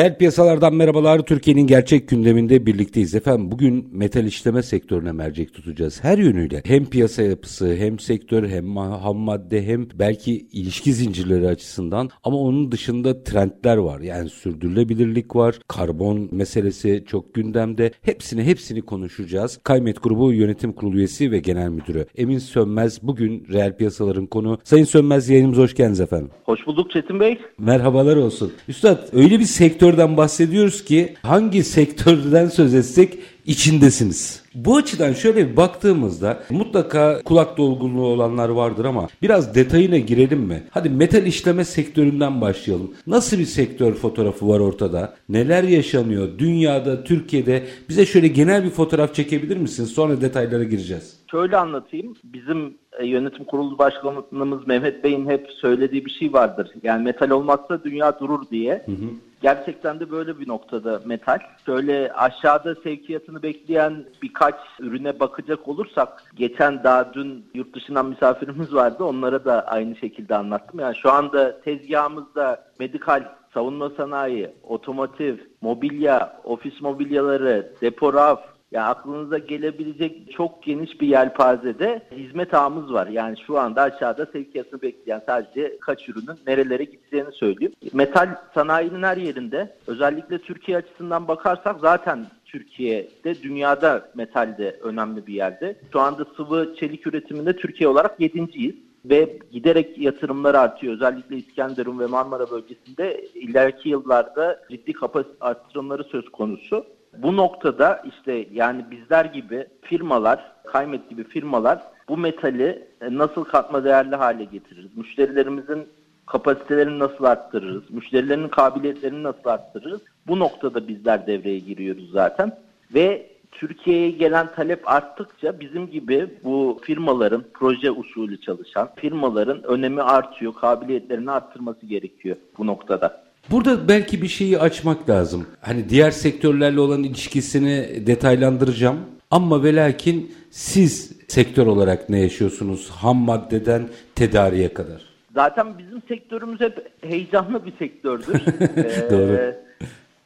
Reel piyasalardan merhabalar. Türkiye'nin gerçek gündeminde birlikteyiz. Efendim bugün metal işleme sektörüne mercek tutacağız. Her yönüyle hem piyasa yapısı hem sektör hem ham madde hem belki ilişki zincirleri açısından ama onun dışında trendler var. Yani sürdürülebilirlik var. Karbon meselesi çok gündemde. Hepsini hepsini konuşacağız. Kaymet Grubu Yönetim Kurulu üyesi ve genel müdürü Emin Sönmez bugün reel piyasaların konu. Sayın Sönmez yayınımıza hoş geldiniz efendim. Hoş bulduk Çetin Bey. Merhabalar olsun. Üstad öyle bir sektör sektörden bahsediyoruz ki hangi sektörden söz etsek içindesiniz. Bu açıdan şöyle bir baktığımızda mutlaka kulak dolgunluğu olanlar vardır ama biraz detayına girelim mi? Hadi metal işleme sektöründen başlayalım. Nasıl bir sektör fotoğrafı var ortada? Neler yaşanıyor dünyada, Türkiye'de? Bize şöyle genel bir fotoğraf çekebilir misin? Sonra detaylara gireceğiz. Şöyle anlatayım. Bizim e, yönetim kurulu başkanımız Mehmet Bey'in hep söylediği bir şey vardır. Yani metal olmazsa dünya durur diye. Hı hı. Gerçekten de böyle bir noktada metal. Şöyle aşağıda sevkiyatını bekleyen birkaç ürüne bakacak olursak geçen daha dün yurt dışından misafirimiz vardı. Onlara da aynı şekilde anlattım. Yani şu anda tezgahımızda medikal savunma sanayi, otomotiv, mobilya, ofis mobilyaları, depo raf, yani aklınıza gelebilecek çok geniş bir yelpazede hizmet ağımız var. Yani şu anda aşağıda sevkiyatını bekleyen sadece kaç ürünün nerelere gideceğini söyleyeyim. Metal sanayinin her yerinde özellikle Türkiye açısından bakarsak zaten Türkiye'de dünyada metalde önemli bir yerde. Şu anda sıvı çelik üretiminde Türkiye olarak yedinciyiz ve giderek yatırımlar artıyor. Özellikle İskenderun ve Marmara bölgesinde ileriki yıllarda ciddi kapasite artırımları söz konusu. Bu noktada işte yani bizler gibi firmalar, Kaymet gibi firmalar bu metali e, nasıl katma değerli hale getiririz? Müşterilerimizin kapasitelerini nasıl arttırırız? Müşterilerin kabiliyetlerini nasıl arttırırız? Bu noktada bizler devreye giriyoruz zaten. Ve Türkiye'ye gelen talep arttıkça bizim gibi bu firmaların proje usulü çalışan firmaların önemi artıyor, kabiliyetlerini arttırması gerekiyor bu noktada. Burada belki bir şeyi açmak lazım. Hani diğer sektörlerle olan ilişkisini detaylandıracağım. Ama ve lakin siz sektör olarak ne yaşıyorsunuz ham maddeden tedariye kadar? Zaten bizim sektörümüz hep heyecanlı bir sektördür. Doğru. Ee,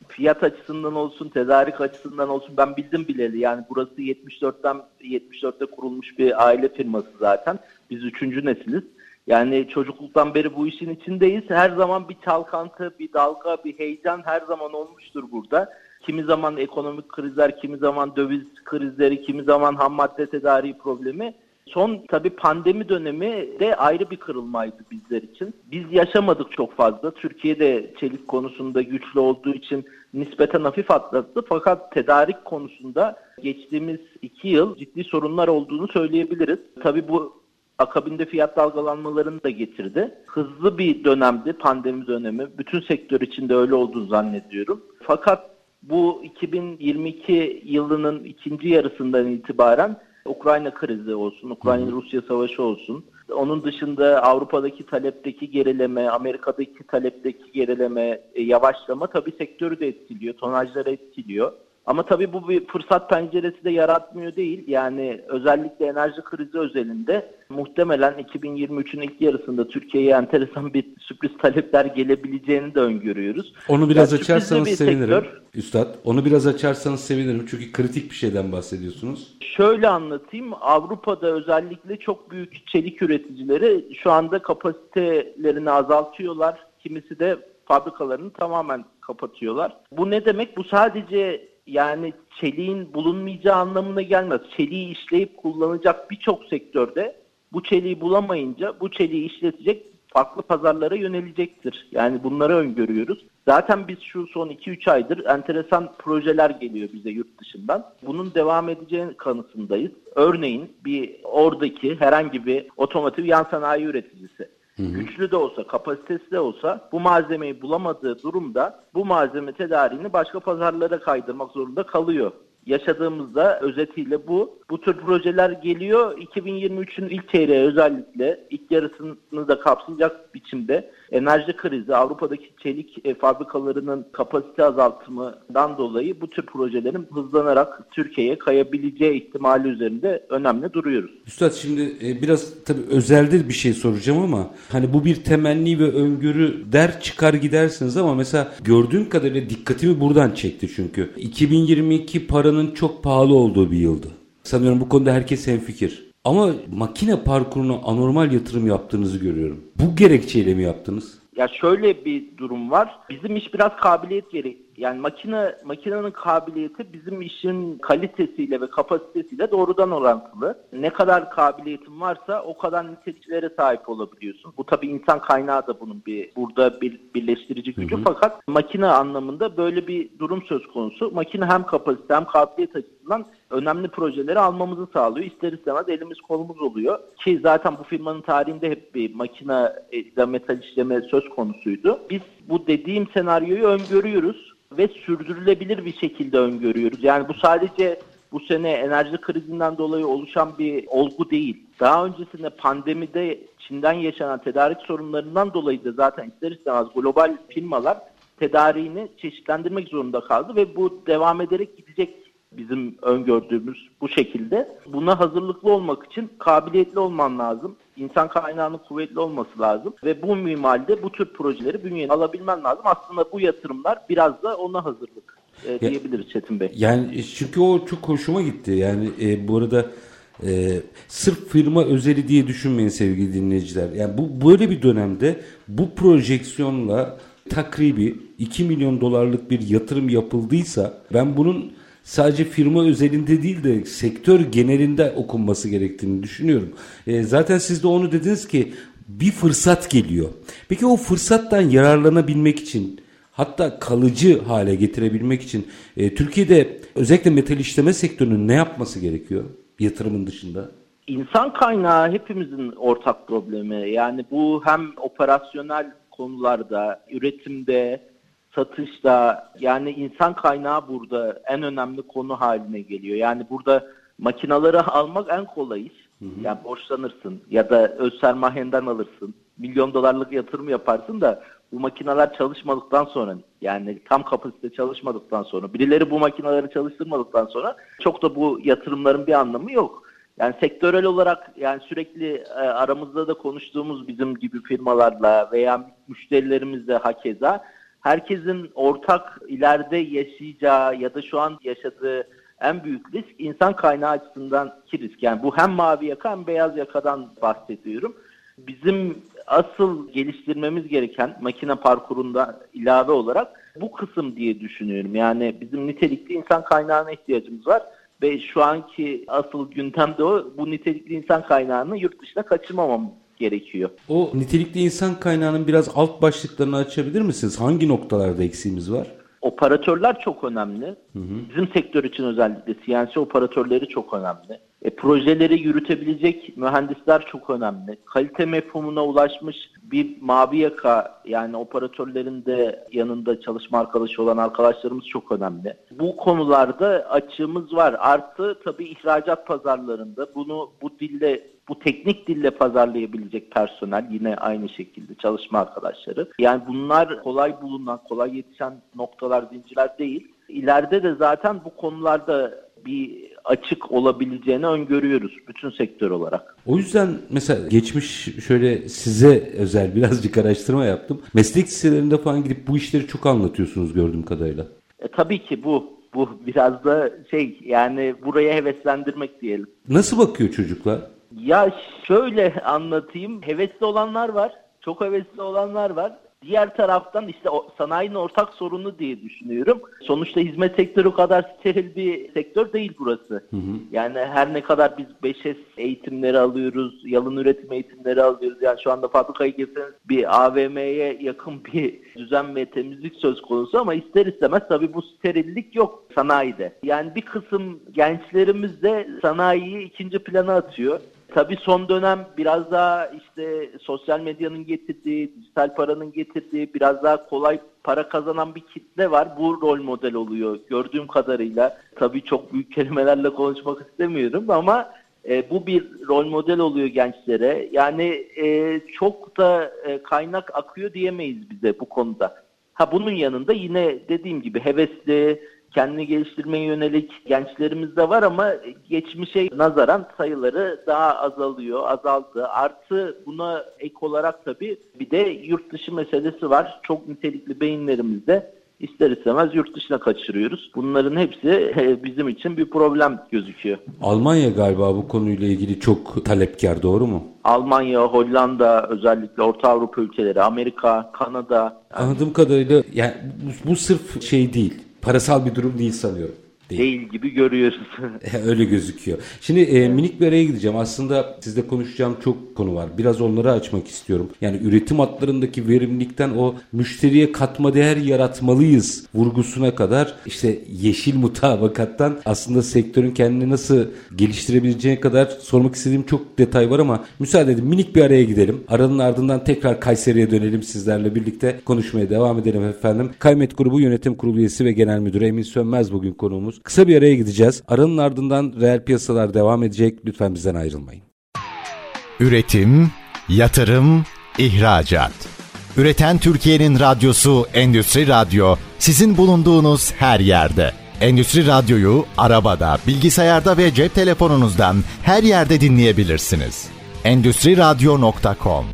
fiyat açısından olsun, tedarik açısından olsun ben bildim bileli. Yani burası 74'ten 74'te kurulmuş bir aile firması zaten. Biz üçüncü nesiliz. Yani çocukluktan beri bu işin içindeyiz. Her zaman bir çalkantı, bir dalga, bir heyecan her zaman olmuştur burada. Kimi zaman ekonomik krizler, kimi zaman döviz krizleri, kimi zaman ham madde tedariği problemi. Son tabi pandemi dönemi de ayrı bir kırılmaydı bizler için. Biz yaşamadık çok fazla. Türkiye'de çelik konusunda güçlü olduğu için nispeten hafif atlattı. Fakat tedarik konusunda geçtiğimiz iki yıl ciddi sorunlar olduğunu söyleyebiliriz. Tabi bu akabinde fiyat dalgalanmalarını da getirdi. Hızlı bir dönemdi pandemi dönemi. Bütün sektör içinde öyle olduğunu zannediyorum. Fakat bu 2022 yılının ikinci yarısından itibaren Ukrayna krizi olsun, Ukrayna-Rusya savaşı olsun, onun dışında Avrupa'daki talepteki gerileme, Amerika'daki talepteki gerileme, e, yavaşlama tabii sektörü de etkiliyor, tonajları etkiliyor. Ama tabii bu bir fırsat penceresi de yaratmıyor değil. Yani özellikle enerji krizi özelinde muhtemelen 2023'ün ilk yarısında Türkiye'ye enteresan bir sürpriz talepler gelebileceğini de öngörüyoruz. Onu biraz yani açarsanız sevinirim. Sektör. Üstad, onu biraz açarsanız sevinirim çünkü kritik bir şeyden bahsediyorsunuz. Şöyle anlatayım. Avrupa'da özellikle çok büyük çelik üreticileri şu anda kapasitelerini azaltıyorlar. Kimisi de fabrikalarını tamamen kapatıyorlar. Bu ne demek? Bu sadece yani çeliğin bulunmayacağı anlamına gelmez. Çeliği işleyip kullanacak birçok sektörde bu çeliği bulamayınca bu çeliği işletecek farklı pazarlara yönelecektir. Yani bunları öngörüyoruz. Zaten biz şu son 2-3 aydır enteresan projeler geliyor bize yurt dışından. Bunun devam edeceği kanısındayız. Örneğin bir oradaki herhangi bir otomotiv yan sanayi üreticisi Hı hı. Güçlü de olsa, kapasitesi de olsa bu malzemeyi bulamadığı durumda bu malzeme tedariğini başka pazarlara kaydırmak zorunda kalıyor yaşadığımızda özetiyle bu. Bu tür projeler geliyor. 2023'ün ilk çeyreği özellikle ilk yarısını da kapsayacak biçimde enerji krizi, Avrupa'daki çelik e, fabrikalarının kapasite azaltımından dolayı bu tür projelerin hızlanarak Türkiye'ye kayabileceği ihtimali üzerinde önemli duruyoruz. Üstad şimdi e, biraz tabii özelde bir şey soracağım ama hani bu bir temenni ve öngörü der çıkar gidersiniz ama mesela gördüğüm kadarıyla dikkatimi buradan çekti çünkü. 2022 paranın çok pahalı olduğu bir yıldı. Sanıyorum bu konuda herkes hemfikir. Ama makine parkuruna anormal yatırım yaptığınızı görüyorum. Bu gerekçeyle mi yaptınız? Ya şöyle bir durum var. Bizim iş biraz kabiliyet geri yani makine makinenin kabiliyeti bizim işin kalitesiyle ve kapasitesiyle doğrudan orantılı. Ne kadar kabiliyetin varsa o kadar niteliklere sahip olabiliyorsun. Bu tabii insan kaynağı da bunun bir burada bir birleştirici gücü hı hı. fakat makine anlamında böyle bir durum söz konusu. Makine hem kapasite hem kabiliyet açısından önemli projeleri almamızı sağlıyor. İster istemez elimiz kolumuz oluyor. Ki zaten bu firmanın tarihinde hep bir makine ile metal işleme söz konusuydu. Biz bu dediğim senaryoyu öngörüyoruz ve sürdürülebilir bir şekilde öngörüyoruz. Yani bu sadece bu sene enerji krizinden dolayı oluşan bir olgu değil. Daha öncesinde pandemide Çin'den yaşanan tedarik sorunlarından dolayı da zaten ister istemez global firmalar tedariğini çeşitlendirmek zorunda kaldı ve bu devam ederek gidecek bizim öngördüğümüz bu şekilde. Buna hazırlıklı olmak için kabiliyetli olman lazım. İnsan kaynağının kuvvetli olması lazım ve bu mimalde bu tür projeleri bünyene alabilmen lazım. Aslında bu yatırımlar biraz da ona hazırlık e, diyebiliriz Çetin Bey. Yani çünkü o çok hoşuma gitti. Yani e, bu arada e, sırf firma özeli diye düşünmeyin sevgili dinleyiciler. Yani bu böyle bir dönemde bu projeksiyonla takribi 2 milyon dolarlık bir yatırım yapıldıysa ben bunun sadece firma özelinde değil de sektör genelinde okunması gerektiğini düşünüyorum. E, zaten siz de onu dediniz ki bir fırsat geliyor. Peki o fırsattan yararlanabilmek için hatta kalıcı hale getirebilmek için e, Türkiye'de özellikle metal işleme sektörünün ne yapması gerekiyor yatırımın dışında? İnsan kaynağı hepimizin ortak problemi. Yani bu hem operasyonel konularda, üretimde, satışta yani insan kaynağı burada en önemli konu haline geliyor. Yani burada makinaları almak en kolay iş. Hı hı. Yani borçlanırsın ya da öz sermayenden alırsın. Milyon dolarlık yatırım yaparsın da bu makineler çalışmadıktan sonra yani tam kapasite çalışmadıktan sonra birileri bu makineleri çalıştırmadıktan sonra çok da bu yatırımların bir anlamı yok. Yani sektörel olarak yani sürekli e, aramızda da konuştuğumuz bizim gibi firmalarla veya müşterilerimizle hakeza herkesin ortak ileride yaşayacağı ya da şu an yaşadığı en büyük risk insan kaynağı açısından ki risk. Yani bu hem mavi yaka hem beyaz yakadan bahsediyorum. Bizim asıl geliştirmemiz gereken makine parkurunda ilave olarak bu kısım diye düşünüyorum. Yani bizim nitelikli insan kaynağına ihtiyacımız var ve şu anki asıl gündemde o bu nitelikli insan kaynağını yurt dışına kaçırmamamız gerekiyor. O nitelikli insan kaynağının biraz alt başlıklarını açabilir misiniz? Hangi noktalarda eksiğimiz var? Operatörler çok önemli. Hı hı. Bizim sektör için özellikle CNC operatörleri çok önemli. E, projeleri yürütebilecek mühendisler çok önemli. Kalite mefhumuna ulaşmış bir mavi yaka yani operatörlerin de yanında çalışma arkadaşı olan arkadaşlarımız çok önemli. Bu konularda açığımız var. Artı tabii ihracat pazarlarında bunu bu dille bu teknik dille pazarlayabilecek personel yine aynı şekilde çalışma arkadaşları. Yani bunlar kolay bulunan, kolay yetişen noktalar, zincirler değil. İleride de zaten bu konularda bir açık olabileceğini öngörüyoruz bütün sektör olarak. O yüzden mesela geçmiş şöyle size özel birazcık araştırma yaptım. Meslek liselerinde falan gidip bu işleri çok anlatıyorsunuz gördüğüm kadarıyla. E, tabii ki bu bu biraz da şey yani buraya heveslendirmek diyelim. Nasıl bakıyor çocuklar? Ya şöyle anlatayım. Hevesli olanlar var. Çok hevesli olanlar var. Diğer taraftan işte o, sanayinin ortak sorunu diye düşünüyorum. Sonuçta hizmet sektörü kadar steril bir sektör değil burası. Hı hı. Yani her ne kadar biz 5S eğitimleri alıyoruz, yalın üretim eğitimleri alıyoruz. Yani şu anda fabrikayı girseniz bir AVM'ye yakın bir düzen ve temizlik söz konusu ama ister istemez tabii bu sterillik yok sanayide. Yani bir kısım gençlerimiz de sanayiyi ikinci plana atıyor. Tabii son dönem biraz daha işte sosyal medyanın getirdiği, dijital paranın getirdiği biraz daha kolay para kazanan bir kitle var. Bu rol model oluyor gördüğüm kadarıyla. Tabii çok büyük kelimelerle konuşmak istemiyorum ama e, bu bir rol model oluyor gençlere. Yani e, çok da e, kaynak akıyor diyemeyiz bize bu konuda. Ha bunun yanında yine dediğim gibi hevesli, kendini geliştirmeye yönelik gençlerimiz de var ama geçmişe nazaran sayıları daha azalıyor, azaldı. Artı buna ek olarak tabii bir de yurt dışı meselesi var. Çok nitelikli beyinlerimizde ister istemez yurt dışına kaçırıyoruz. Bunların hepsi e, bizim için bir problem gözüküyor. Almanya galiba bu konuyla ilgili çok talepkar doğru mu? Almanya, Hollanda özellikle Orta Avrupa ülkeleri, Amerika, Kanada. Anladığım kadarıyla yani bu, bu sırf şey değil parasal bir durum değil sanıyorum değil. değil gibi görüyoruz. Öyle gözüküyor. Şimdi e, minik bir araya gideceğim. Aslında sizle konuşacağım çok konu var. Biraz onları açmak istiyorum. Yani üretim hatlarındaki verimlilikten o müşteriye katma değer yaratmalıyız vurgusuna kadar işte yeşil mutabakattan aslında sektörün kendini nasıl geliştirebileceğine kadar sormak istediğim çok detay var ama müsaade edin minik bir araya gidelim. Aranın ardından tekrar Kayseri'ye dönelim sizlerle birlikte konuşmaya devam edelim efendim. Kaymet Grubu Yönetim Kurulu üyesi ve Genel Müdürü Emin Sönmez bugün konuğumuz konuşuyoruz. Kısa bir araya gideceğiz. Aranın ardından reel piyasalar devam edecek. Lütfen bizden ayrılmayın. Üretim, yatırım, ihracat. Üreten Türkiye'nin radyosu Endüstri Radyo sizin bulunduğunuz her yerde. Endüstri Radyo'yu arabada, bilgisayarda ve cep telefonunuzdan her yerde dinleyebilirsiniz. Endüstri Radyo.com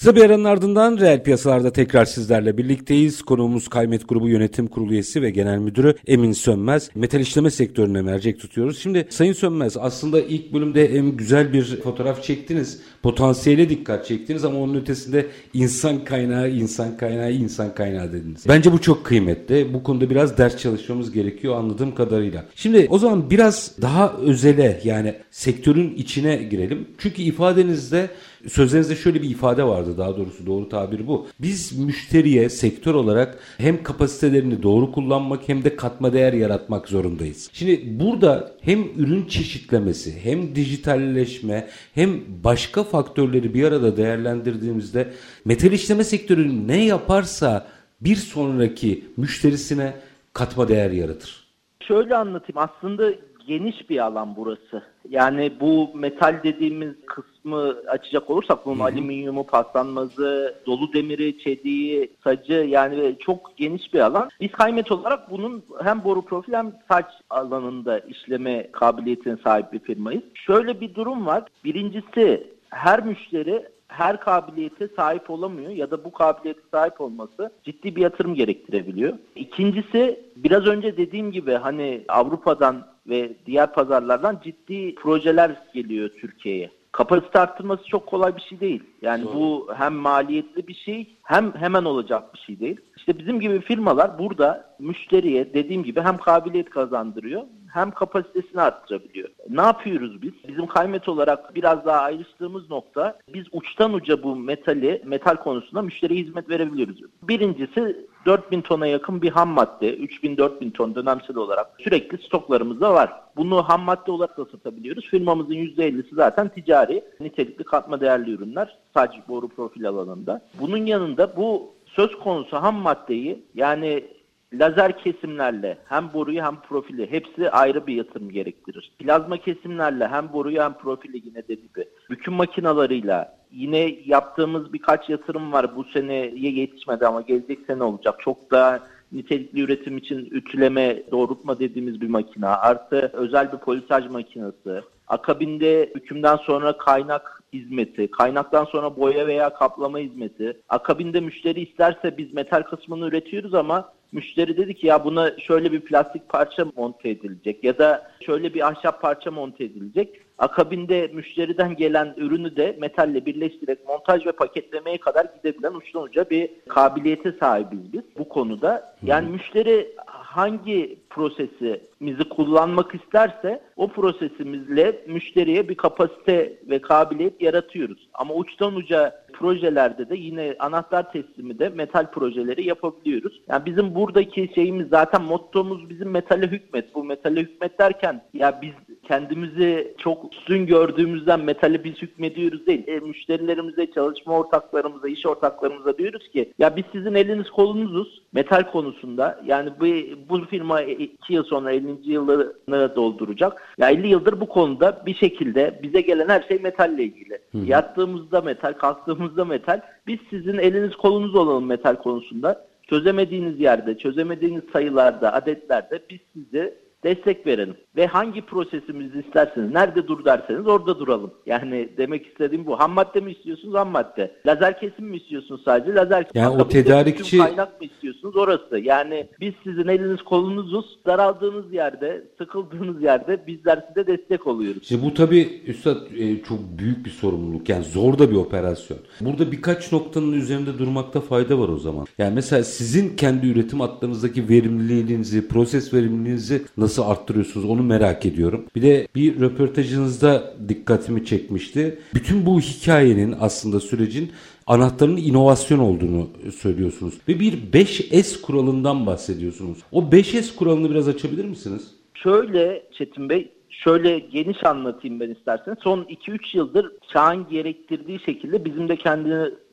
Kısa bir aranın ardından reel piyasalarda tekrar sizlerle birlikteyiz. Konuğumuz Kaymet Grubu Yönetim Kurulu üyesi ve Genel Müdürü Emin Sönmez. Metal işleme sektörüne mercek tutuyoruz. Şimdi Sayın Sönmez aslında ilk bölümde hem güzel bir fotoğraf çektiniz. Potansiyele dikkat çektiniz ama onun ötesinde insan kaynağı, insan kaynağı, insan kaynağı dediniz. Bence bu çok kıymetli. Bu konuda biraz ders çalışmamız gerekiyor anladığım kadarıyla. Şimdi o zaman biraz daha özele yani sektörün içine girelim. Çünkü ifadenizde Sözlerinizde şöyle bir ifade vardı daha doğrusu doğru tabir bu. Biz müşteriye sektör olarak hem kapasitelerini doğru kullanmak hem de katma değer yaratmak zorundayız. Şimdi burada hem ürün çeşitlemesi hem dijitalleşme hem başka faktörleri bir arada değerlendirdiğimizde metal işleme sektörü ne yaparsa bir sonraki müşterisine katma değer yaratır. Şöyle anlatayım aslında geniş bir alan burası. Yani bu metal dediğimiz kısmı açacak olursak bunun Hı-hı. alüminyumu, paslanmazı, dolu demiri, çediği, sacı yani çok geniş bir alan. Biz kaymet olarak bunun hem boru profil hem saç alanında işleme kabiliyetine sahip bir firmayız. Şöyle bir durum var. Birincisi her müşteri her kabiliyete sahip olamıyor ya da bu kabiliyete sahip olması ciddi bir yatırım gerektirebiliyor. İkincisi biraz önce dediğim gibi hani Avrupa'dan ve diğer pazarlardan ciddi projeler geliyor Türkiye'ye. Kapasite arttırması çok kolay bir şey değil. Yani Doğru. bu hem maliyetli bir şey hem hemen olacak bir şey değil. İşte bizim gibi firmalar burada müşteriye dediğim gibi hem kabiliyet kazandırıyor hem kapasitesini arttırabiliyor. Ne yapıyoruz biz? Bizim kaymet olarak biraz daha ayrıştığımız nokta biz uçtan uca bu metali, metal konusunda müşteriye hizmet verebiliyoruz. Birincisi 4000 tona yakın bir ham madde, 3000-4000 ton dönemsel olarak sürekli stoklarımızda var. Bunu ham madde olarak da satabiliyoruz. Firmamızın %50'si zaten ticari, nitelikli katma değerli ürünler. Sadece boru profil alanında. Bunun yanında bu söz konusu ham maddeyi yani lazer kesimlerle hem boruyu hem profili hepsi ayrı bir yatırım gerektirir. Plazma kesimlerle hem boruyu hem profili yine dediğim gibi büküm makinalarıyla yine yaptığımız birkaç yatırım var. Bu seneye yetişmedi ama gelecek sene olacak. Çok daha nitelikli üretim için ütüleme, doğrultma dediğimiz bir makina. Artı özel bir polisaj makinesi. Akabinde hükümden sonra kaynak hizmeti, kaynaktan sonra boya veya kaplama hizmeti. Akabinde müşteri isterse biz metal kısmını üretiyoruz ama müşteri dedi ki ya buna şöyle bir plastik parça monte edilecek ya da şöyle bir ahşap parça monte edilecek. Akabinde müşteriden gelen ürünü de metalle birleştirerek montaj ve paketlemeye kadar gidebilen uçtan uca bir kabiliyete sahibiz biz bu konuda. Yani hmm. müşteri hangi prosesimizi kullanmak isterse o prosesimizle müşteriye bir kapasite ve kabiliyet yaratıyoruz. Ama uçtan uca projelerde de yine anahtar teslimi de metal projeleri yapabiliyoruz. Yani bizim buradaki şeyimiz zaten mottomuz bizim metale hükmet. Bu metale hükmet derken ya biz kendimizi çok üstün gördüğümüzden metale biz hükmediyoruz değil. E, müşterilerimize, çalışma ortaklarımıza, iş ortaklarımıza diyoruz ki ya biz sizin eliniz kolunuzuz metal konusunda. Yani bu, bu firma 2 yıl sonra 50. yıllarını dolduracak. Ya 50 yıldır bu konuda bir şekilde bize gelen her şey metalle ilgili. Hı. Yattığımızda metal, kalktığımızda metal. Biz sizin eliniz kolunuz olalım metal konusunda. Çözemediğiniz yerde, çözemediğiniz sayılarda, adetlerde biz size destek verelim. Ve hangi prosesimizi isterseniz, nerede dur derseniz orada duralım. Yani demek istediğim bu. Ham madde mi istiyorsunuz? Ham madde. Lazer kesim mi istiyorsunuz sadece? Lazer kesim. Yani o tedarikçi... Kaynak mı istiyorsunuz? Orası. Yani biz sizin eliniz kolunuzuz. Daraldığınız yerde, sıkıldığınız yerde bizler size destek oluyoruz. İşte bu tabii Üstad e, çok büyük bir sorumluluk. Yani zor da bir operasyon. Burada birkaç noktanın üzerinde durmakta fayda var o zaman. Yani mesela sizin kendi üretim hatlarınızdaki verimliliğinizi, proses verimliliğinizi nasıl arttırıyorsunuz onu merak ediyorum. Bir de bir röportajınızda dikkatimi çekmişti. Bütün bu hikayenin aslında sürecin anahtarının inovasyon olduğunu söylüyorsunuz. Ve bir 5S kuralından bahsediyorsunuz. O 5S kuralını biraz açabilir misiniz? Şöyle Çetin Bey, şöyle geniş anlatayım ben isterseniz. Son 2-3 yıldır çağın gerektirdiği şekilde bizim de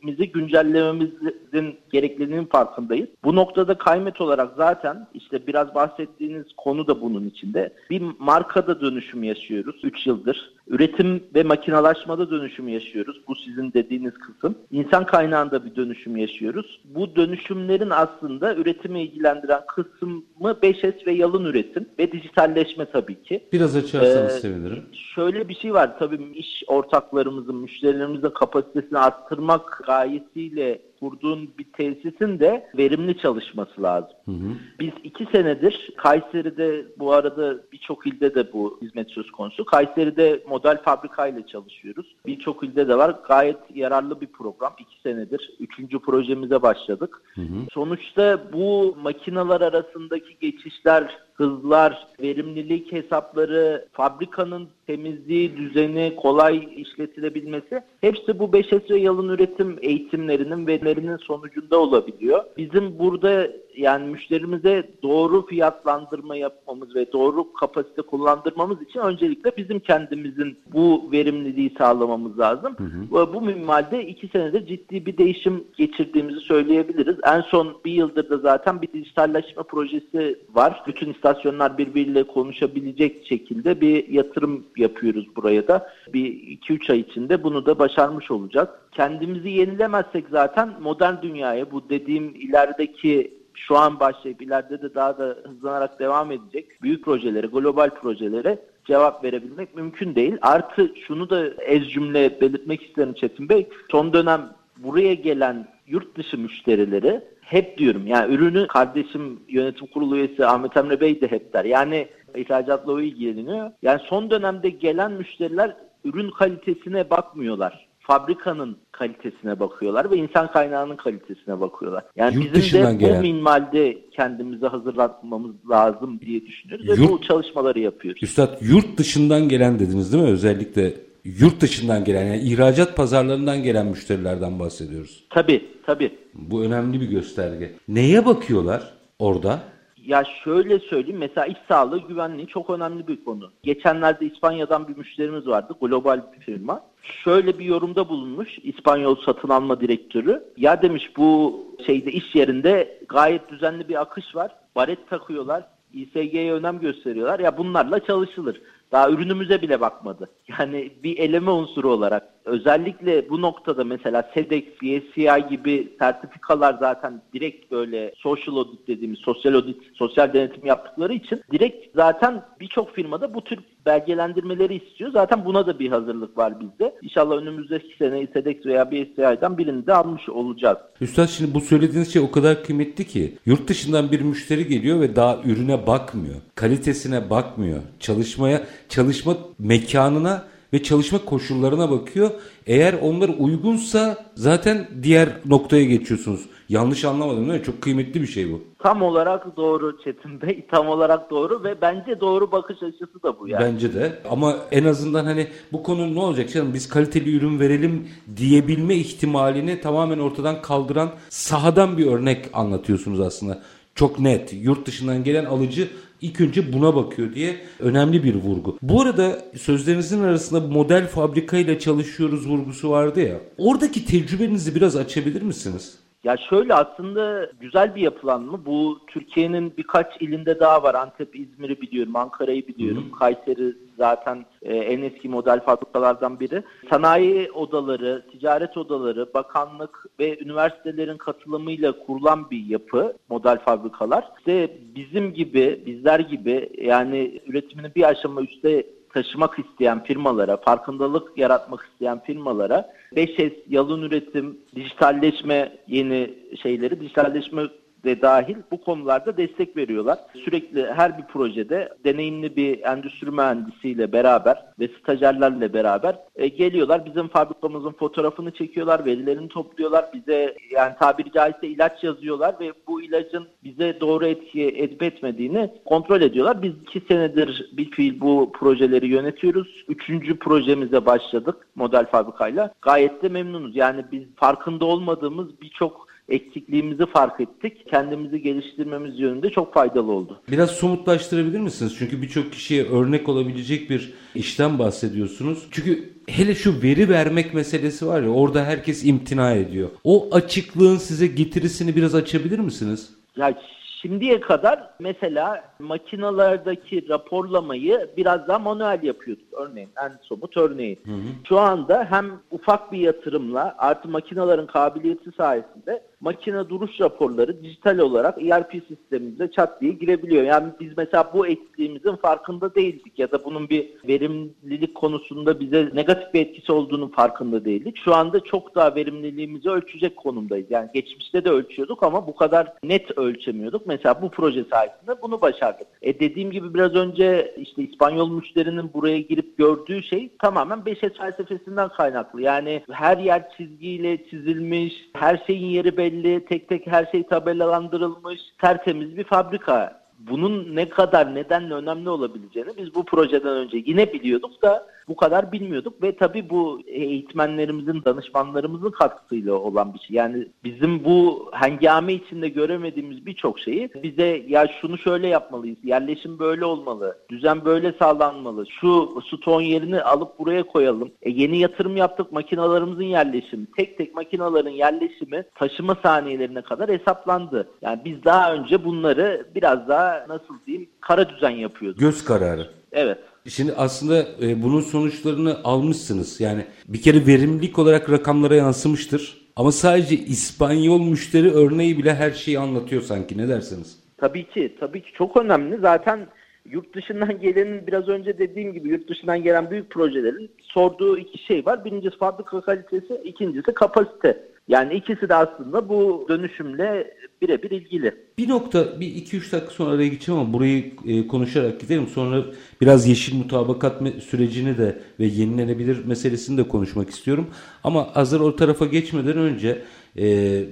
kendimizi güncellememizin gerekliliğinin farkındayız. Bu noktada kaymet olarak zaten işte biraz bahsettiğiniz konu da bunun içinde. Bir markada dönüşüm yaşıyoruz 3 yıldır. Üretim ve makinalaşmada dönüşüm yaşıyoruz. Bu sizin dediğiniz kısım. İnsan kaynağında bir dönüşüm yaşıyoruz. Bu dönüşümlerin aslında üretimi ilgilendiren kısmı 5S ve yalın üretim ve dijitalleşme tabii ki. Biraz açarsanız ee, sevinirim. Şöyle bir şey var tabii iş ortaklarımızın, müşterilerimizin kapasitesini arttırmak gayesiyle kurduğun bir tesisin de verimli çalışması lazım. Hı hı. Biz iki senedir Kayseri'de bu arada birçok ilde de bu hizmet söz konusu. Kayseri'de model fabrika ile çalışıyoruz. Birçok ilde de var. Gayet yararlı bir program. İki senedir. Üçüncü projemize başladık. Hı hı. Sonuçta bu makineler arasındaki geçişler hızlar, verimlilik hesapları, fabrikanın temizliği, düzeni, kolay işletilebilmesi hepsi bu 5S ve yalın üretim eğitimlerinin ve verilerinin sonucunda olabiliyor. Bizim burada yani müşterimize doğru fiyatlandırma yapmamız ve doğru kapasite kullandırmamız için öncelikle bizim kendimizin bu verimliliği sağlamamız lazım. Hı hı. Bu minvalde iki senedir ciddi bir değişim geçirdiğimizi söyleyebiliriz. En son bir yıldır da zaten bir dijitalleşme projesi var. Bütün istasyonlar birbiriyle konuşabilecek şekilde bir yatırım yapıyoruz buraya da. Bir 2-3 ay içinde bunu da başarmış olacağız. Kendimizi yenilemezsek zaten modern dünyaya bu dediğim ilerideki şu an başlayıp ileride de daha da hızlanarak devam edecek büyük projelere, global projelere cevap verebilmek mümkün değil. Artı şunu da ez cümle belirtmek isterim Çetin Bey. Son dönem buraya gelen yurt dışı müşterileri hep diyorum yani ürünü kardeşim yönetim kurulu üyesi Ahmet Emre Bey de hep der. Yani ihracatla o ilgileniyor. Yani son dönemde gelen müşteriler ürün kalitesine bakmıyorlar fabrikanın kalitesine bakıyorlar ve insan kaynağının kalitesine bakıyorlar. Yani Yurt bizim de gelen. bu minvalde kendimizi hazırlatmamız lazım diye düşünüyoruz yurt, ve bu çalışmaları yapıyoruz. Üstad yurt dışından gelen dediniz değil mi? Özellikle yurt dışından gelen yani ihracat pazarlarından gelen müşterilerden bahsediyoruz. Tabii tabii. Bu önemli bir gösterge. Neye bakıyorlar orada? Ya şöyle söyleyeyim mesela iş sağlığı güvenliği çok önemli bir konu. Geçenlerde İspanya'dan bir müşterimiz vardı global bir firma. Şöyle bir yorumda bulunmuş İspanyol satın alma direktörü. Ya demiş bu şeyde iş yerinde gayet düzenli bir akış var. Baret takıyorlar. İSG'ye önem gösteriyorlar. Ya bunlarla çalışılır. Daha ürünümüze bile bakmadı. Yani bir eleme unsuru olarak özellikle bu noktada mesela SEDEX, BSCI gibi sertifikalar zaten direkt böyle social audit dediğimiz sosyal audit, sosyal denetim yaptıkları için direkt zaten birçok firmada bu tür belgelendirmeleri istiyor. Zaten buna da bir hazırlık var bizde. İnşallah önümüzdeki sene SEDEX veya BSCI'den birini de almış olacağız. Üstad şimdi bu söylediğiniz şey o kadar kıymetli ki yurt dışından bir müşteri geliyor ve daha ürüne bakmıyor. Kalitesine bakmıyor. Çalışmaya çalışma mekanına ve çalışma koşullarına bakıyor. Eğer onlar uygunsa zaten diğer noktaya geçiyorsunuz. Yanlış anlamadım değil mi? Çok kıymetli bir şey bu. Tam olarak doğru Çetin Bey. Tam olarak doğru ve bence doğru bakış açısı da bu yani. Bence de ama en azından hani bu konu ne olacak canım biz kaliteli ürün verelim diyebilme ihtimalini tamamen ortadan kaldıran sahadan bir örnek anlatıyorsunuz aslında. Çok net yurt dışından gelen alıcı ilk önce buna bakıyor diye önemli bir vurgu. Bu arada sözlerinizin arasında model fabrika ile çalışıyoruz vurgusu vardı ya. Oradaki tecrübenizi biraz açabilir misiniz? Ya şöyle aslında güzel bir yapılanma. Bu Türkiye'nin birkaç ilinde daha var. Antep, İzmir'i biliyorum, Ankara'yı biliyorum. Hı. Kayseri zaten e, en eski model fabrikalardan biri. Sanayi odaları, ticaret odaları, bakanlık ve üniversitelerin katılımıyla kurulan bir yapı model fabrikalar. İşte bizim gibi, bizler gibi yani üretimini bir aşama üstte taşımak isteyen firmalara, farkındalık yaratmak isteyen firmalara 5S, yalın üretim, dijitalleşme yeni şeyleri, dijitalleşme de dahil bu konularda destek veriyorlar. Sürekli her bir projede deneyimli bir endüstri mühendisiyle beraber ve stajyerlerle beraber e, geliyorlar. Bizim fabrikamızın fotoğrafını çekiyorlar, verilerini topluyorlar. Bize yani tabiri caizse ilaç yazıyorlar ve bu ilacın bize doğru etki edip etmediğini kontrol ediyorlar. Biz iki senedir bir fiil bu projeleri yönetiyoruz. Üçüncü projemize başladık model fabrikayla. Gayet de memnunuz. Yani biz farkında olmadığımız birçok eksikliğimizi fark ettik. Kendimizi geliştirmemiz yönünde çok faydalı oldu. Biraz somutlaştırabilir misiniz? Çünkü birçok kişiye örnek olabilecek bir işten bahsediyorsunuz. Çünkü hele şu veri vermek meselesi var ya orada herkes imtina ediyor. O açıklığın size getirisini biraz açabilir misiniz? Ya Şimdiye kadar mesela makinalardaki raporlamayı biraz daha manuel yapıyorduk. Örneğin en somut örneği. Hı hı. Şu anda hem ufak bir yatırımla artı makinaların kabiliyeti sayesinde makine duruş raporları dijital olarak ERP sistemimize çat diye girebiliyor. Yani biz mesela bu eksikliğimizin farkında değildik ya da bunun bir verimlilik konusunda bize negatif bir etkisi olduğunun farkında değildik. Şu anda çok daha verimliliğimizi ölçecek konumdayız. Yani geçmişte de ölçüyorduk ama bu kadar net ölçemiyorduk. Mesela bu proje sayesinde bunu başardık. E dediğim gibi biraz önce işte İspanyol müşterinin buraya girip gördüğü şey tamamen 5S felsefesinden kaynaklı. Yani her yer çizgiyle çizilmiş, her şeyin yeri belli belli, tek tek her şey tabelalandırılmış, tertemiz bir fabrika. Bunun ne kadar nedenle önemli olabileceğini biz bu projeden önce yine biliyorduk da bu kadar bilmiyorduk ve tabii bu eğitmenlerimizin, danışmanlarımızın katkısıyla olan bir şey. Yani bizim bu hengame içinde göremediğimiz birçok şeyi bize ya şunu şöyle yapmalıyız, yerleşim böyle olmalı, düzen böyle sağlanmalı, şu ston yerini alıp buraya koyalım. E yeni yatırım yaptık makinalarımızın yerleşimi, tek tek makinaların yerleşimi taşıma saniyelerine kadar hesaplandı. Yani biz daha önce bunları biraz daha nasıl diyeyim kara düzen yapıyorduk. Göz kararı. Evet. Şimdi aslında e, bunun sonuçlarını almışsınız. Yani bir kere verimlilik olarak rakamlara yansımıştır. Ama sadece İspanyol müşteri örneği bile her şeyi anlatıyor sanki. Ne dersiniz? Tabii ki. Tabii ki çok önemli. Zaten yurt dışından gelenin biraz önce dediğim gibi yurt dışından gelen büyük projelerin sorduğu iki şey var. Birincisi fabrika kalitesi, ikincisi kapasite. Yani ikisi de aslında bu dönüşümle birebir ilgili. Bir nokta, bir iki üç dakika sonra araya gideceğim ama burayı e, konuşarak gidelim. Sonra biraz yeşil mutabakat sürecini de ve yenilenebilir meselesini de konuşmak istiyorum. Ama hazır o tarafa geçmeden önce e,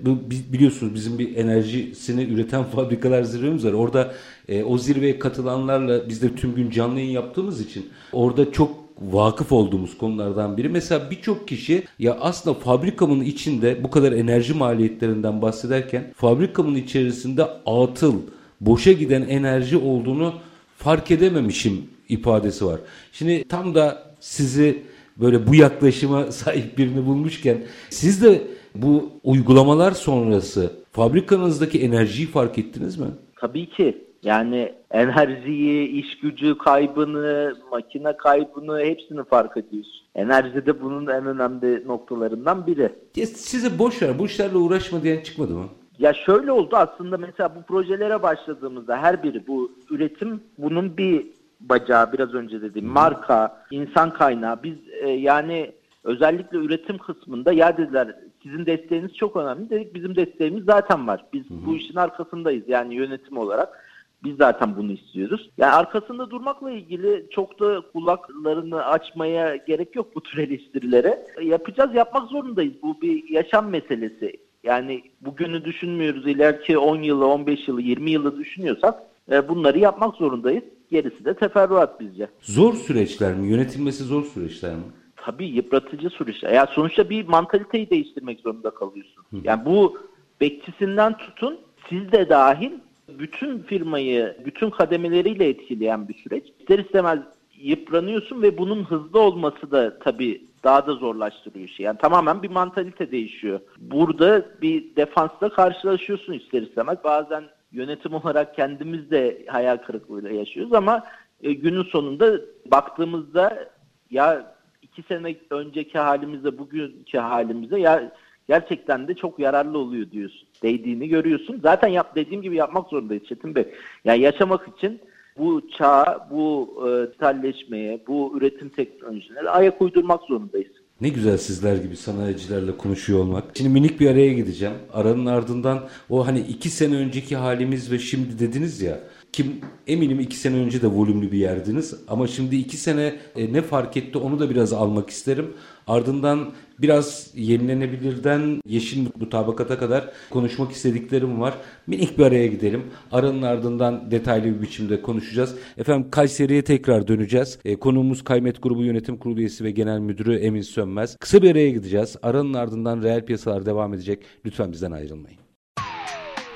biliyorsunuz bizim bir enerjisini üreten fabrikalar zirvemiz var. Orada e, o zirveye katılanlarla biz de tüm gün canlı yayın yaptığımız için orada çok vakıf olduğumuz konulardan biri. Mesela birçok kişi ya aslında fabrikamın içinde bu kadar enerji maliyetlerinden bahsederken fabrikamın içerisinde atıl, boşa giden enerji olduğunu fark edememişim ifadesi var. Şimdi tam da sizi böyle bu yaklaşıma sahip birini bulmuşken siz de bu uygulamalar sonrası fabrikanızdaki enerjiyi fark ettiniz mi? Tabii ki. Yani enerjiyi, iş gücü kaybını, makine kaybını hepsini fark ediyorsun. Enerji de bunun en önemli noktalarından biri. Ya size boş ver, bu işlerle uğraşma diyen çıkmadı mı? Ya şöyle oldu aslında mesela bu projelere başladığımızda her biri bu üretim bunun bir bacağı biraz önce dediğim marka, insan kaynağı. Biz e, yani özellikle üretim kısmında ya dediler sizin desteğiniz çok önemli dedik bizim desteğimiz zaten var. Biz Hı-hı. bu işin arkasındayız yani yönetim olarak. Biz zaten bunu istiyoruz. Yani arkasında durmakla ilgili çok da kulaklarını açmaya gerek yok bu tür eleştirilere. Yapacağız, yapmak zorundayız. Bu bir yaşam meselesi. Yani bugünü düşünmüyoruz. İleriki 10 yılı, 15 yılı, 20 yılı düşünüyorsak e, bunları yapmak zorundayız. Gerisi de teferruat bizce. Zor süreçler mi? Yönetilmesi zor süreçler mi? Tabii yıpratıcı süreçler. Yani sonuçta bir mantaliteyi değiştirmek zorunda kalıyorsun. Yani bu bekçisinden tutun siz de dahil bütün firmayı bütün kademeleriyle etkileyen bir süreç. İster istemez yıpranıyorsun ve bunun hızlı olması da tabii daha da zorlaştırıyor işi. Yani tamamen bir mantalite değişiyor. Burada bir defansla karşılaşıyorsun ister istemez. Bazen yönetim olarak kendimiz de hayal kırıklığıyla yaşıyoruz ama e, günün sonunda baktığımızda ya iki sene önceki halimizde bugünkü halimizde ya gerçekten de çok yararlı oluyor diyorsun. Değdiğini görüyorsun. Zaten yap dediğim gibi yapmak zorundayız Çetin Bey. Yani yaşamak için bu çağa, bu e, dijitalleşmeye, bu üretim teknolojilerine ayak uydurmak zorundayız. Ne güzel sizler gibi sanayicilerle konuşuyor olmak. Şimdi minik bir araya gideceğim. Aranın ardından o hani iki sene önceki halimiz ve şimdi dediniz ya. Kim eminim iki sene önce de volümlü bir yerdiniz ama şimdi iki sene e, ne fark etti onu da biraz almak isterim. Ardından biraz yenilenebilirden yeşil mutabakata kadar konuşmak istediklerim var. Minik bir araya gidelim. Aranın ardından detaylı bir biçimde konuşacağız. Efendim Kayseri'ye tekrar döneceğiz. E, konuğumuz Kaymet Grubu Yönetim Kurulu üyesi ve Genel Müdürü Emin Sönmez. Kısa bir araya gideceğiz. Aranın ardından reel piyasalar devam edecek. Lütfen bizden ayrılmayın.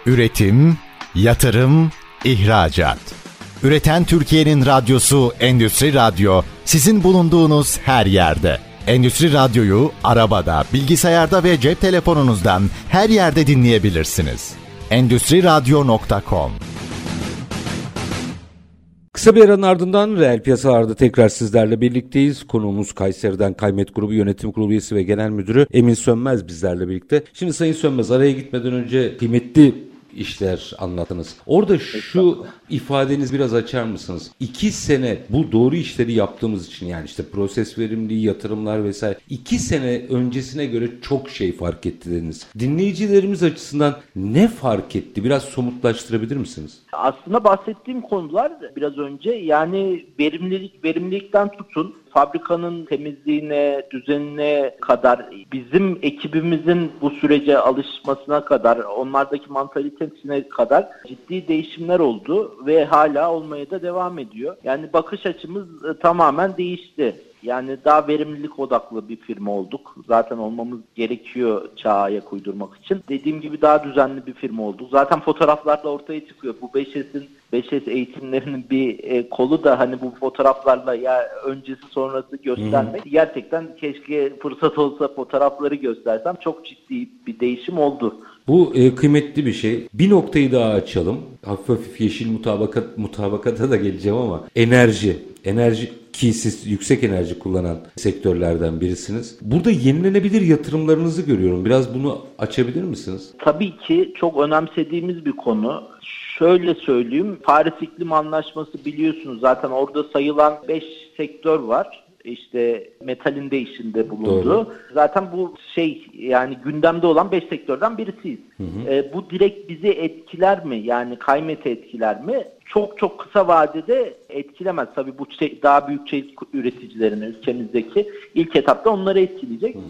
Üretim, yatırım, ihracat. Üreten Türkiye'nin radyosu Endüstri Radyo sizin bulunduğunuz her yerde. Endüstri Radyo'yu arabada, bilgisayarda ve cep telefonunuzdan her yerde dinleyebilirsiniz. Endüstri Radyo.com Kısa bir aranın ardından reel piyasalarda tekrar sizlerle birlikteyiz. Konuğumuz Kayseri'den Kaymet Grubu Yönetim Kurulu üyesi ve Genel Müdürü Emin Sönmez bizlerle birlikte. Şimdi Sayın Sönmez araya gitmeden önce kıymetli işler anlattınız. Orada şu ifadeniz biraz açar mısınız? İki sene bu doğru işleri yaptığımız için yani işte proses verimliliği, yatırımlar vesaire iki sene öncesine göre çok şey fark etti dediniz. Dinleyicilerimiz açısından ne fark etti? Biraz somutlaştırabilir misiniz? Aslında bahsettiğim konular biraz önce yani verimlilik, verimlilikten tutun fabrikanın temizliğine, düzenine kadar bizim ekibimizin bu sürece alışmasına kadar, onlardaki mantalitesine kadar ciddi değişimler oldu ve hala olmaya da devam ediyor. Yani bakış açımız e, tamamen değişti. Yani daha verimlilik odaklı bir firma olduk. Zaten olmamız gerekiyor çağa ayak uydurmak için. Dediğim gibi daha düzenli bir firma olduk. Zaten fotoğraflarla ortaya çıkıyor. Bu 5S'in 5S eğitimlerinin bir e, kolu da hani bu fotoğraflarla ya öncesi sonrası göstermek. Hmm. Gerçekten keşke fırsat olsa fotoğrafları göstersem. Çok ciddi bir değişim oldu. Bu e, kıymetli bir şey. Bir noktayı daha açalım. Hafif hafif yeşil mutabakat mutabakata da geleceğim ama enerji. Enerji ki siz yüksek enerji kullanan sektörlerden birisiniz. Burada yenilenebilir yatırımlarınızı görüyorum. Biraz bunu açabilir misiniz? Tabii ki çok önemsediğimiz bir konu. Şöyle söyleyeyim, Paris İklim Anlaşması biliyorsunuz zaten orada sayılan 5 sektör var işte metalin de işinde bulundu. Doğru. Zaten bu şey yani gündemde olan 5 sektörden birisiyiz. Hı hı. E, bu direkt bizi etkiler mi? Yani kaymete etkiler mi? Çok çok kısa vadede etkilemez. Tabii bu şey, daha büyük çelik üreticilerini ülkemizdeki ilk etapta onları etkileyecek. Hı hı.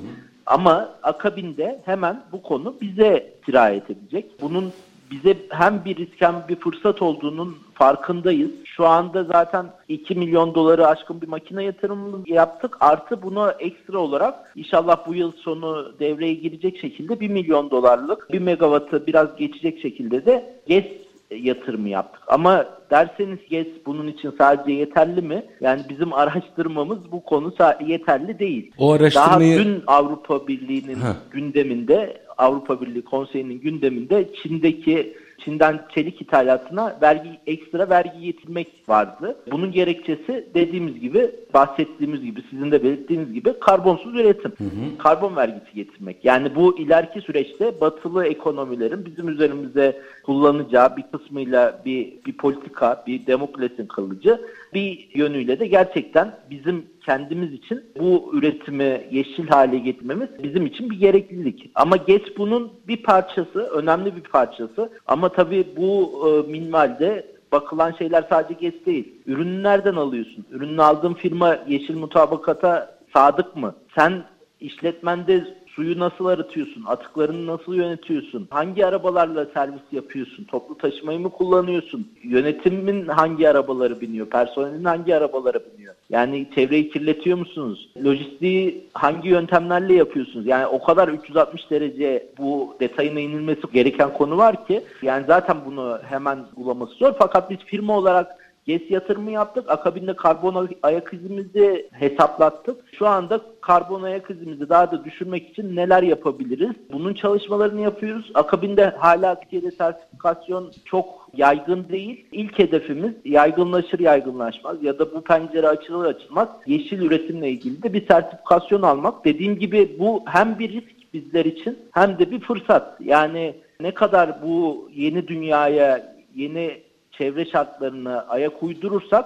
Ama akabinde hemen bu konu bize sirayet edecek. Bunun bize hem bir risk hem bir fırsat olduğunun farkındayız. Şu anda zaten 2 milyon doları aşkın bir makine yatırımı yaptık. Artı bunu ekstra olarak inşallah bu yıl sonu devreye girecek şekilde 1 milyon dolarlık 1 megawattı biraz geçecek şekilde de GES yatırımı yaptık. Ama derseniz GES bunun için sadece yeterli mi? Yani bizim araştırmamız bu konu yeterli değil. O araştırmayı... Daha dün Avrupa Birliği'nin gündeminde Avrupa Birliği Konseyi'nin gündeminde Çin'deki Çin'den çelik ithalatına vergi ekstra vergi getirmek vardı. Bunun gerekçesi dediğimiz gibi bahsettiğimiz gibi sizin de belirttiğiniz gibi karbonsuz üretim. Hı hı. Karbon vergisi getirmek. Yani bu ileriki süreçte batılı ekonomilerin bizim üzerimize kullanacağı bir kısmıyla bir, bir politika, bir demokrasinin kılıcı bir yönüyle de gerçekten bizim kendimiz için bu üretimi yeşil hale getirmemiz bizim için bir gereklilik. Ama GES bunun bir parçası, önemli bir parçası. Ama tabii bu e, minvalde bakılan şeyler sadece GES değil. Ürünü nereden alıyorsun? Ürünü aldığın firma yeşil mutabakata sadık mı? Sen işletmende suyu nasıl arıtıyorsun? Atıklarını nasıl yönetiyorsun? Hangi arabalarla servis yapıyorsun? Toplu taşımayı mı kullanıyorsun? Yönetimin hangi arabaları biniyor? Personelin hangi arabaları biniyor? Yani çevreyi kirletiyor musunuz? Lojistiği hangi yöntemlerle yapıyorsunuz? Yani o kadar 360 derece bu detayına inilmesi gereken konu var ki yani zaten bunu hemen bulaması zor. Fakat biz firma olarak GES yatırımı yaptık. Akabinde karbon ayak izimizi hesaplattık. Şu anda karbon ayak izimizi daha da düşürmek için neler yapabiliriz? Bunun çalışmalarını yapıyoruz. Akabinde hala Türkiye'de sertifikasyon çok yaygın değil. İlk hedefimiz yaygınlaşır yaygınlaşmaz ya da bu pencere açılır açılmaz yeşil üretimle ilgili de bir sertifikasyon almak. Dediğim gibi bu hem bir risk bizler için hem de bir fırsat. Yani ne kadar bu yeni dünyaya, yeni çevre şartlarına ayak uydurursak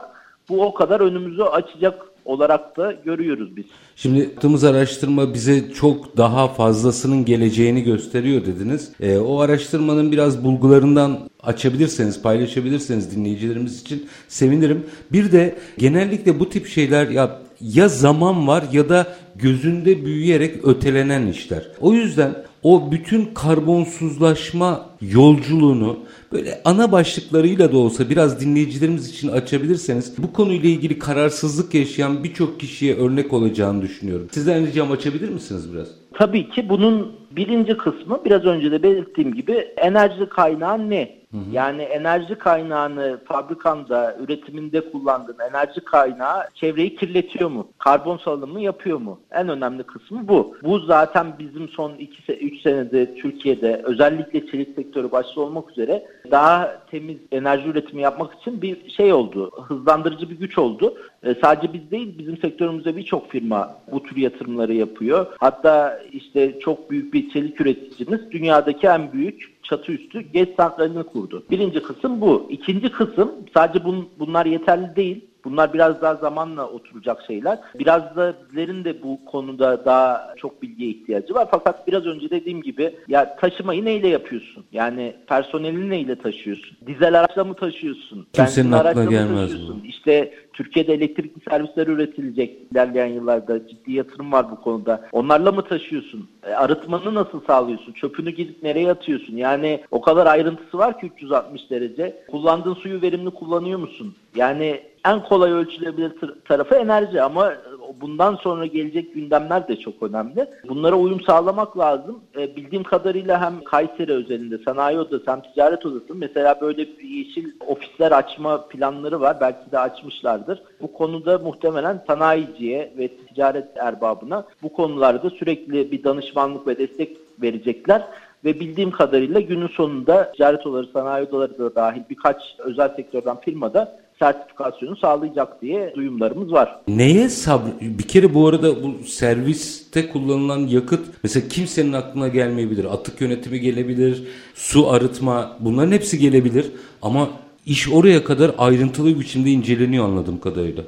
bu o kadar önümüzü açacak olarak da görüyoruz biz. Şimdi yaptığımız araştırma bize çok daha fazlasının geleceğini gösteriyor dediniz. E, o araştırmanın biraz bulgularından açabilirseniz, paylaşabilirseniz dinleyicilerimiz için sevinirim. Bir de genellikle bu tip şeyler ya ya zaman var ya da gözünde büyüyerek ötelenen işler. O yüzden o bütün karbonsuzlaşma yolculuğunu böyle ana başlıklarıyla da olsa biraz dinleyicilerimiz için açabilirseniz bu konuyla ilgili kararsızlık yaşayan birçok kişiye örnek olacağını düşünüyorum. Sizden ricam açabilir misiniz biraz? Tabii ki bunun birinci kısmı biraz önce de belirttiğim gibi enerji kaynağı ne? Hı. Yani enerji kaynağını fabrikanda, üretiminde kullandığın enerji kaynağı çevreyi kirletiyor mu? Karbon salınımı yapıyor mu? En önemli kısmı bu. Bu zaten bizim son 2-3 senede Türkiye'de özellikle çelik sektörü başta olmak üzere daha temiz enerji üretimi yapmak için bir şey oldu. Hızlandırıcı bir güç oldu. E, sadece biz değil bizim sektörümüzde birçok firma bu tür yatırımları yapıyor. Hatta işte çok büyük bir çelik üreticimiz dünyadaki en büyük çatı üstü GES santralini kurdu. Birinci kısım bu. İkinci kısım sadece bun, bunlar yeterli değil. Bunlar biraz daha zamanla oturacak şeyler. Biraz da bizlerin de bu konuda daha çok bilgiye ihtiyacı var. Fakat biraz önce dediğim gibi ya taşımayı neyle yapıyorsun? Yani personelini neyle taşıyorsun? Dizel araçla mı taşıyorsun? Kimsenin aklına gelmez bu. İşte Türkiye'de elektrikli servisler üretilecek ilerleyen yıllarda ciddi yatırım var bu konuda. Onlarla mı taşıyorsun? E, arıtmanı nasıl sağlıyorsun? Çöpünü gidip nereye atıyorsun? Yani o kadar ayrıntısı var ki 360 derece. Kullandığın suyu verimli kullanıyor musun? Yani en kolay ölçülebilir tarafı enerji ama bundan sonra gelecek gündemler de çok önemli. Bunlara uyum sağlamak lazım. E, bildiğim kadarıyla hem Kayseri özelinde sanayi odası hem ticaret odası mesela böyle yeşil ofisler açma planları var. Belki de açmışlardır. Bu konuda muhtemelen sanayiciye ve ticaret erbabına bu konularda sürekli bir danışmanlık ve destek verecekler ve bildiğim kadarıyla günün sonunda ticaret odaları, sanayi odaları da dahil birkaç özel sektörden firmada sertifikasyonu sağlayacak diye duyumlarımız var. Neye sabr? Bir kere bu arada bu serviste kullanılan yakıt mesela kimsenin aklına gelmeyebilir. Atık yönetimi gelebilir, su arıtma bunların hepsi gelebilir ama iş oraya kadar ayrıntılı bir biçimde inceleniyor anladığım kadarıyla.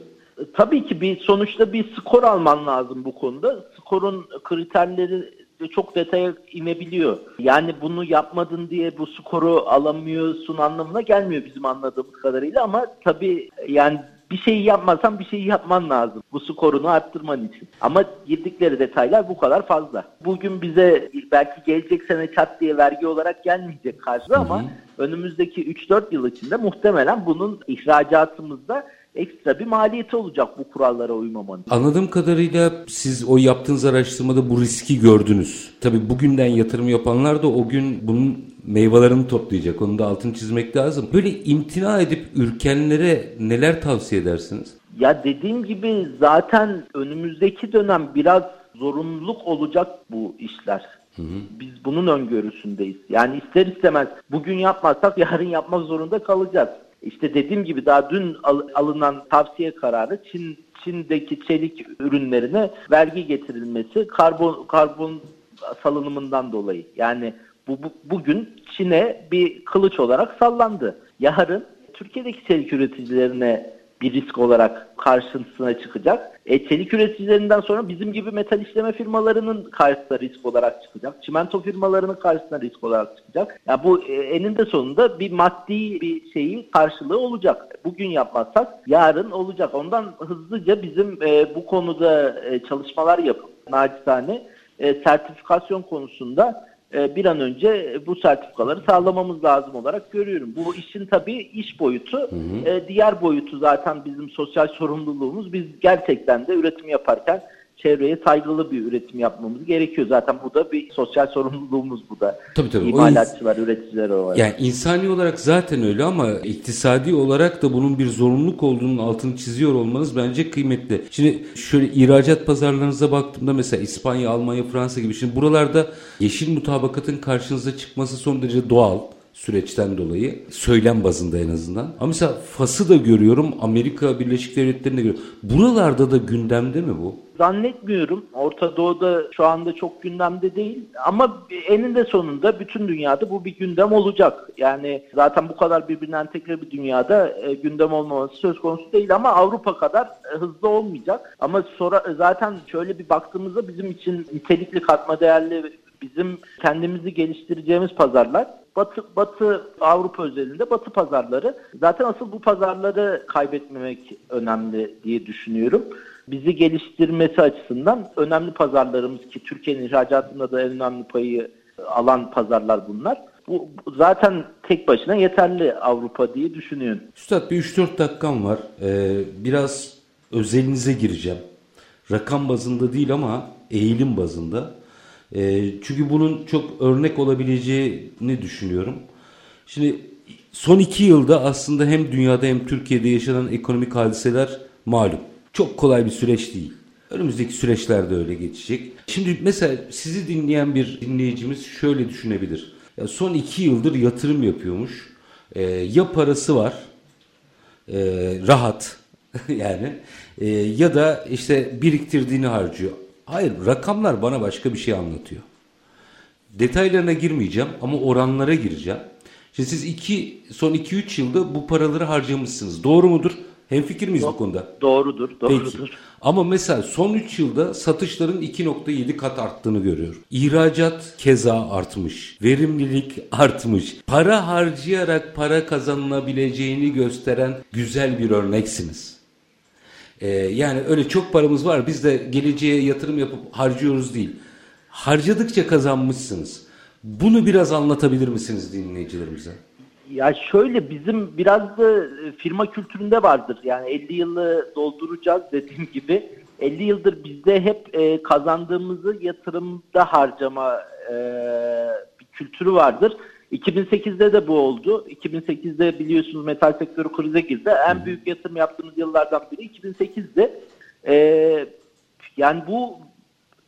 Tabii ki bir sonuçta bir skor alman lazım bu konuda. Skorun kriterleri çok detaya inebiliyor. Yani bunu yapmadın diye bu skoru alamıyorsun anlamına gelmiyor bizim anladığımız kadarıyla ama tabii yani bir şeyi yapmasan bir şeyi yapman lazım. Bu skorunu arttırman için. Ama girdikleri detaylar bu kadar fazla. Bugün bize belki gelecek sene çat diye vergi olarak gelmeyecek karşı ama önümüzdeki 3-4 yıl içinde muhtemelen bunun ihracatımızda ekstra bir maliyeti olacak bu kurallara uymamanın. Anladığım kadarıyla siz o yaptığınız araştırmada bu riski gördünüz. Tabii bugünden yatırım yapanlar da o gün bunun meyvelerini toplayacak. Onu da altını çizmek lazım. Böyle imtina edip ürkenlere neler tavsiye edersiniz? Ya dediğim gibi zaten önümüzdeki dönem biraz zorunluluk olacak bu işler. Hı hı. Biz bunun öngörüsündeyiz. Yani ister istemez bugün yapmazsak yarın yapmak zorunda kalacağız. İşte dediğim gibi daha dün alınan tavsiye kararı Çin Çin'deki çelik ürünlerine vergi getirilmesi karbon karbon salınımından dolayı. Yani bu, bu bugün Çin'e bir kılıç olarak sallandı. Yarın Türkiye'deki çelik üreticilerine bir risk olarak karşısına çıkacak. E, çelik üreticilerinden sonra bizim gibi metal işleme firmalarının karşısına risk olarak çıkacak. Çimento firmalarının karşısına risk olarak çıkacak. Ya bu e, eninde sonunda bir maddi bir şeyi karşılığı olacak. Bugün yapmazsak yarın olacak. Ondan hızlıca bizim e, bu konuda e, çalışmalar yapıp naçizane e, sertifikasyon konusunda bir an önce bu sertifikaları sağlamamız lazım olarak görüyorum. Bu işin tabii iş boyutu. Hı hı. E, diğer boyutu zaten bizim sosyal sorumluluğumuz. Biz gerçekten de üretim yaparken çevreye saygılı bir üretim yapmamız gerekiyor. Zaten bu da bir sosyal sorumluluğumuz bu da. Tabii tabii. İmalatçılar, üreticiler olarak. Yani insani olarak zaten öyle ama iktisadi olarak da bunun bir zorunluluk olduğunun altını çiziyor olmanız bence kıymetli. Şimdi şöyle ihracat pazarlarınıza baktığımda mesela İspanya, Almanya, Fransa gibi şimdi buralarda yeşil mutabakatın karşınıza çıkması son derece doğal süreçten dolayı söylem bazında en azından. Ama mesela Fas'ı da görüyorum, Amerika Birleşik Devletleri'nde görüyorum. Buralarda da gündemde mi bu? Zannetmiyorum. Orta Doğu'da şu anda çok gündemde değil. Ama eninde sonunda bütün dünyada bu bir gündem olacak. Yani zaten bu kadar birbirine entegre bir dünyada e, gündem olmaması söz konusu değil ama Avrupa kadar e, hızlı olmayacak. Ama sonra e, zaten şöyle bir baktığımızda bizim için nitelikli katma değerli bizim kendimizi geliştireceğimiz pazarlar Batı, Batı Avrupa özelinde Batı pazarları. Zaten asıl bu pazarları kaybetmemek önemli diye düşünüyorum. Bizi geliştirmesi açısından önemli pazarlarımız ki Türkiye'nin ihracatında da en önemli payı alan pazarlar bunlar. Bu zaten tek başına yeterli Avrupa diye düşünüyorum. Üstad bir 3-4 dakikam var. Ee, biraz özelinize gireceğim. Rakam bazında değil ama eğilim bazında. E, çünkü bunun çok örnek olabileceğini düşünüyorum. Şimdi son iki yılda aslında hem dünyada hem Türkiye'de yaşanan ekonomik hadiseler malum. Çok kolay bir süreç değil. Önümüzdeki süreçlerde öyle geçecek. Şimdi mesela sizi dinleyen bir dinleyicimiz şöyle düşünebilir. Ya son iki yıldır yatırım yapıyormuş. Ee, ya parası var, e, rahat yani e, ya da işte biriktirdiğini harcıyor. Hayır rakamlar bana başka bir şey anlatıyor. Detaylarına girmeyeceğim ama oranlara gireceğim. Şimdi siz iki, son 2-3 yılda bu paraları harcamışsınız. Doğru mudur? Hem fikir miyiz Do- bu konuda? Doğrudur, doğrudur. Peki. Ama mesela son 3 yılda satışların 2.7 kat arttığını görüyor. İhracat keza artmış. Verimlilik artmış. Para harcayarak para kazanılabileceğini gösteren güzel bir örneksiniz. Ee, yani öyle çok paramız var biz de geleceğe yatırım yapıp harcıyoruz değil. Harcadıkça kazanmışsınız. Bunu biraz anlatabilir misiniz dinleyicilerimize? Ya şöyle bizim biraz da e, firma kültüründe vardır. Yani 50 yılı dolduracağız dediğim gibi. 50 yıldır bizde hep e, kazandığımızı yatırımda harcama e, bir kültürü vardır. 2008'de de bu oldu. 2008'de biliyorsunuz metal sektörü krize girdi. En büyük yatırım yaptığımız yıllardan biri 2008'de. Ee, yani bu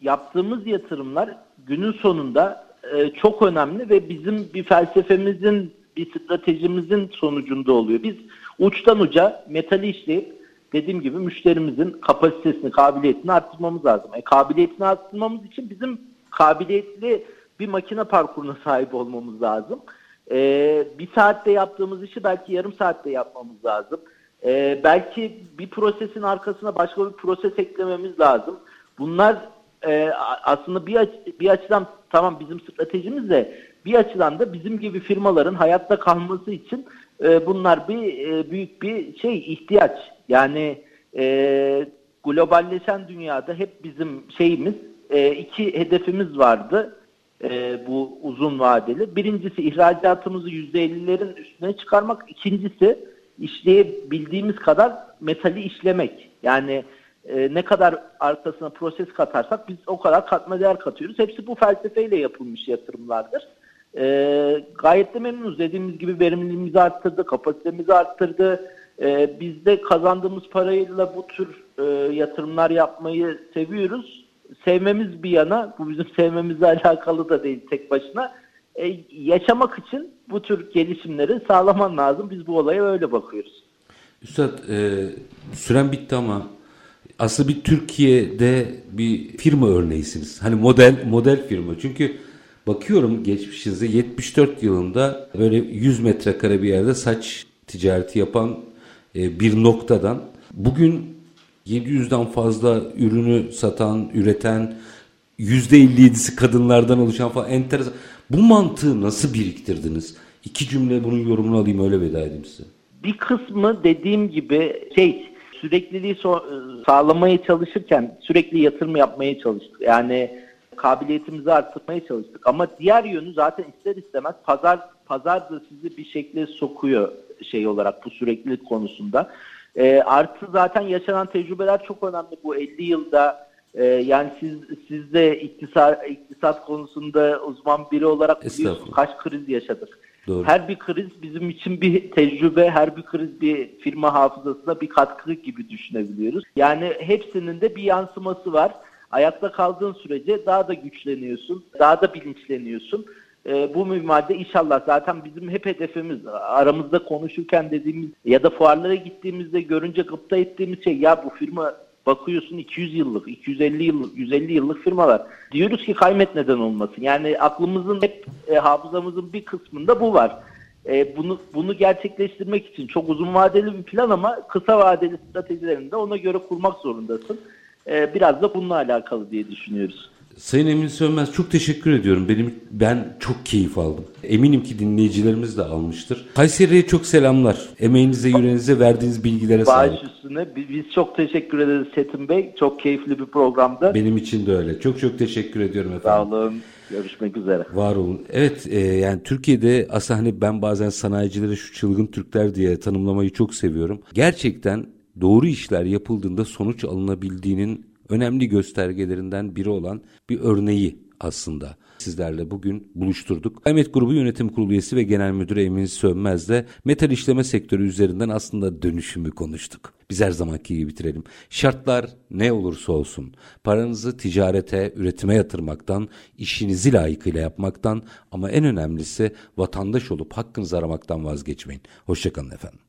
yaptığımız yatırımlar günün sonunda e, çok önemli ve bizim bir felsefemizin, bir stratejimizin sonucunda oluyor. Biz uçtan uca metali işleyip dediğim gibi müşterimizin kapasitesini, kabiliyetini arttırmamız lazım. E, kabiliyetini arttırmamız için bizim kabiliyetli bir makine parkuruna sahip olmamız lazım. Ee, bir saatte yaptığımız işi belki yarım saatte yapmamız lazım. Ee, belki bir prosesin arkasına başka bir proses eklememiz lazım. Bunlar e, aslında bir, aç, bir açıdan tamam bizim stratejimiz de bir açıdan da bizim gibi firmaların hayatta kalması için e, bunlar bir e, büyük bir şey ihtiyaç. Yani e, globalleşen dünyada hep bizim şeyimiz e, iki hedefimiz vardı e, bu uzun vadeli. Birincisi ihracatımızı %50'lerin üstüne çıkarmak. İkincisi işleyebildiğimiz kadar metali işlemek. Yani e, ne kadar arkasına proses katarsak biz o kadar katma değer katıyoruz. Hepsi bu felsefeyle yapılmış yatırımlardır. E, gayet de memnunuz. Dediğimiz gibi verimliliğimizi arttırdı, kapasitemizi arttırdı. E, biz de kazandığımız parayla bu tür e, yatırımlar yapmayı seviyoruz sevmemiz bir yana, bu bizim sevmemizle alakalı da değil tek başına. E, yaşamak için bu tür gelişimleri sağlaman lazım. Biz bu olaya öyle bakıyoruz. Üstad e, süren bitti ama aslında bir Türkiye'de bir firma örneğisiniz. Hani model model firma. Çünkü bakıyorum geçmişinizde 74 yılında böyle 100 metrekare bir yerde saç ticareti yapan e, bir noktadan bugün 700'den fazla ürünü satan, üreten, %57'si kadınlardan oluşan falan enteresan. Bu mantığı nasıl biriktirdiniz? İki cümle bunun yorumunu alayım öyle veda edeyim size. Bir kısmı dediğim gibi şey sürekliliği so- sağlamaya çalışırken sürekli yatırım yapmaya çalıştık. Yani kabiliyetimizi arttırmaya çalıştık. Ama diğer yönü zaten ister istemez pazar pazar da sizi bir şekilde sokuyor şey olarak bu süreklilik konusunda. E, artı zaten yaşanan tecrübeler çok önemli bu 50 yılda. E, yani siz siz de iktisat, iktisat konusunda uzman biri olarak biliyorsunuz kaç kriz yaşadık. Doğru. Her bir kriz bizim için bir tecrübe, her bir kriz bir firma hafızasına bir katkı gibi düşünebiliyoruz. Yani hepsinin de bir yansıması var. Ayakta kaldığın sürece daha da güçleniyorsun, daha da bilinçleniyorsun. E, bu minvalde inşallah zaten bizim hep hedefimiz aramızda konuşurken dediğimiz ya da fuarlara gittiğimizde görünce gıpta ettiğimiz şey ya bu firma bakıyorsun 200 yıllık, 250 yıllık, 150 yıllık firmalar. Diyoruz ki kaymet neden olmasın. Yani aklımızın hep e, hafızamızın bir kısmında bu var. E, bunu bunu gerçekleştirmek için çok uzun vadeli bir plan ama kısa vadeli stratejilerini de ona göre kurmak zorundasın. E, biraz da bununla alakalı diye düşünüyoruz. Sayın Emin Sönmez çok teşekkür ediyorum. Benim ben çok keyif aldım. Eminim ki dinleyicilerimiz de almıştır. Kayseri'ye çok selamlar. Emeğinize, yüreğinize verdiğiniz bilgilere sağlık. Baş üstüne. Biz çok teşekkür ederiz Setim Bey. Çok keyifli bir programdı. Benim için de öyle. Çok çok teşekkür ediyorum efendim. Sağ olun. Görüşmek üzere. Var olun. Evet e, yani Türkiye'de aslında hani ben bazen sanayicilere şu çılgın Türkler diye tanımlamayı çok seviyorum. Gerçekten doğru işler yapıldığında sonuç alınabildiğinin önemli göstergelerinden biri olan bir örneği aslında sizlerle bugün buluşturduk. Ahmet Grubu Yönetim Kurulu üyesi ve Genel Müdürü Emin Sönmez de metal işleme sektörü üzerinden aslında dönüşümü konuştuk. Biz her zamanki gibi bitirelim. Şartlar ne olursa olsun paranızı ticarete, üretime yatırmaktan, işinizi layıkıyla yapmaktan ama en önemlisi vatandaş olup hakkınızı aramaktan vazgeçmeyin. Hoşçakalın efendim.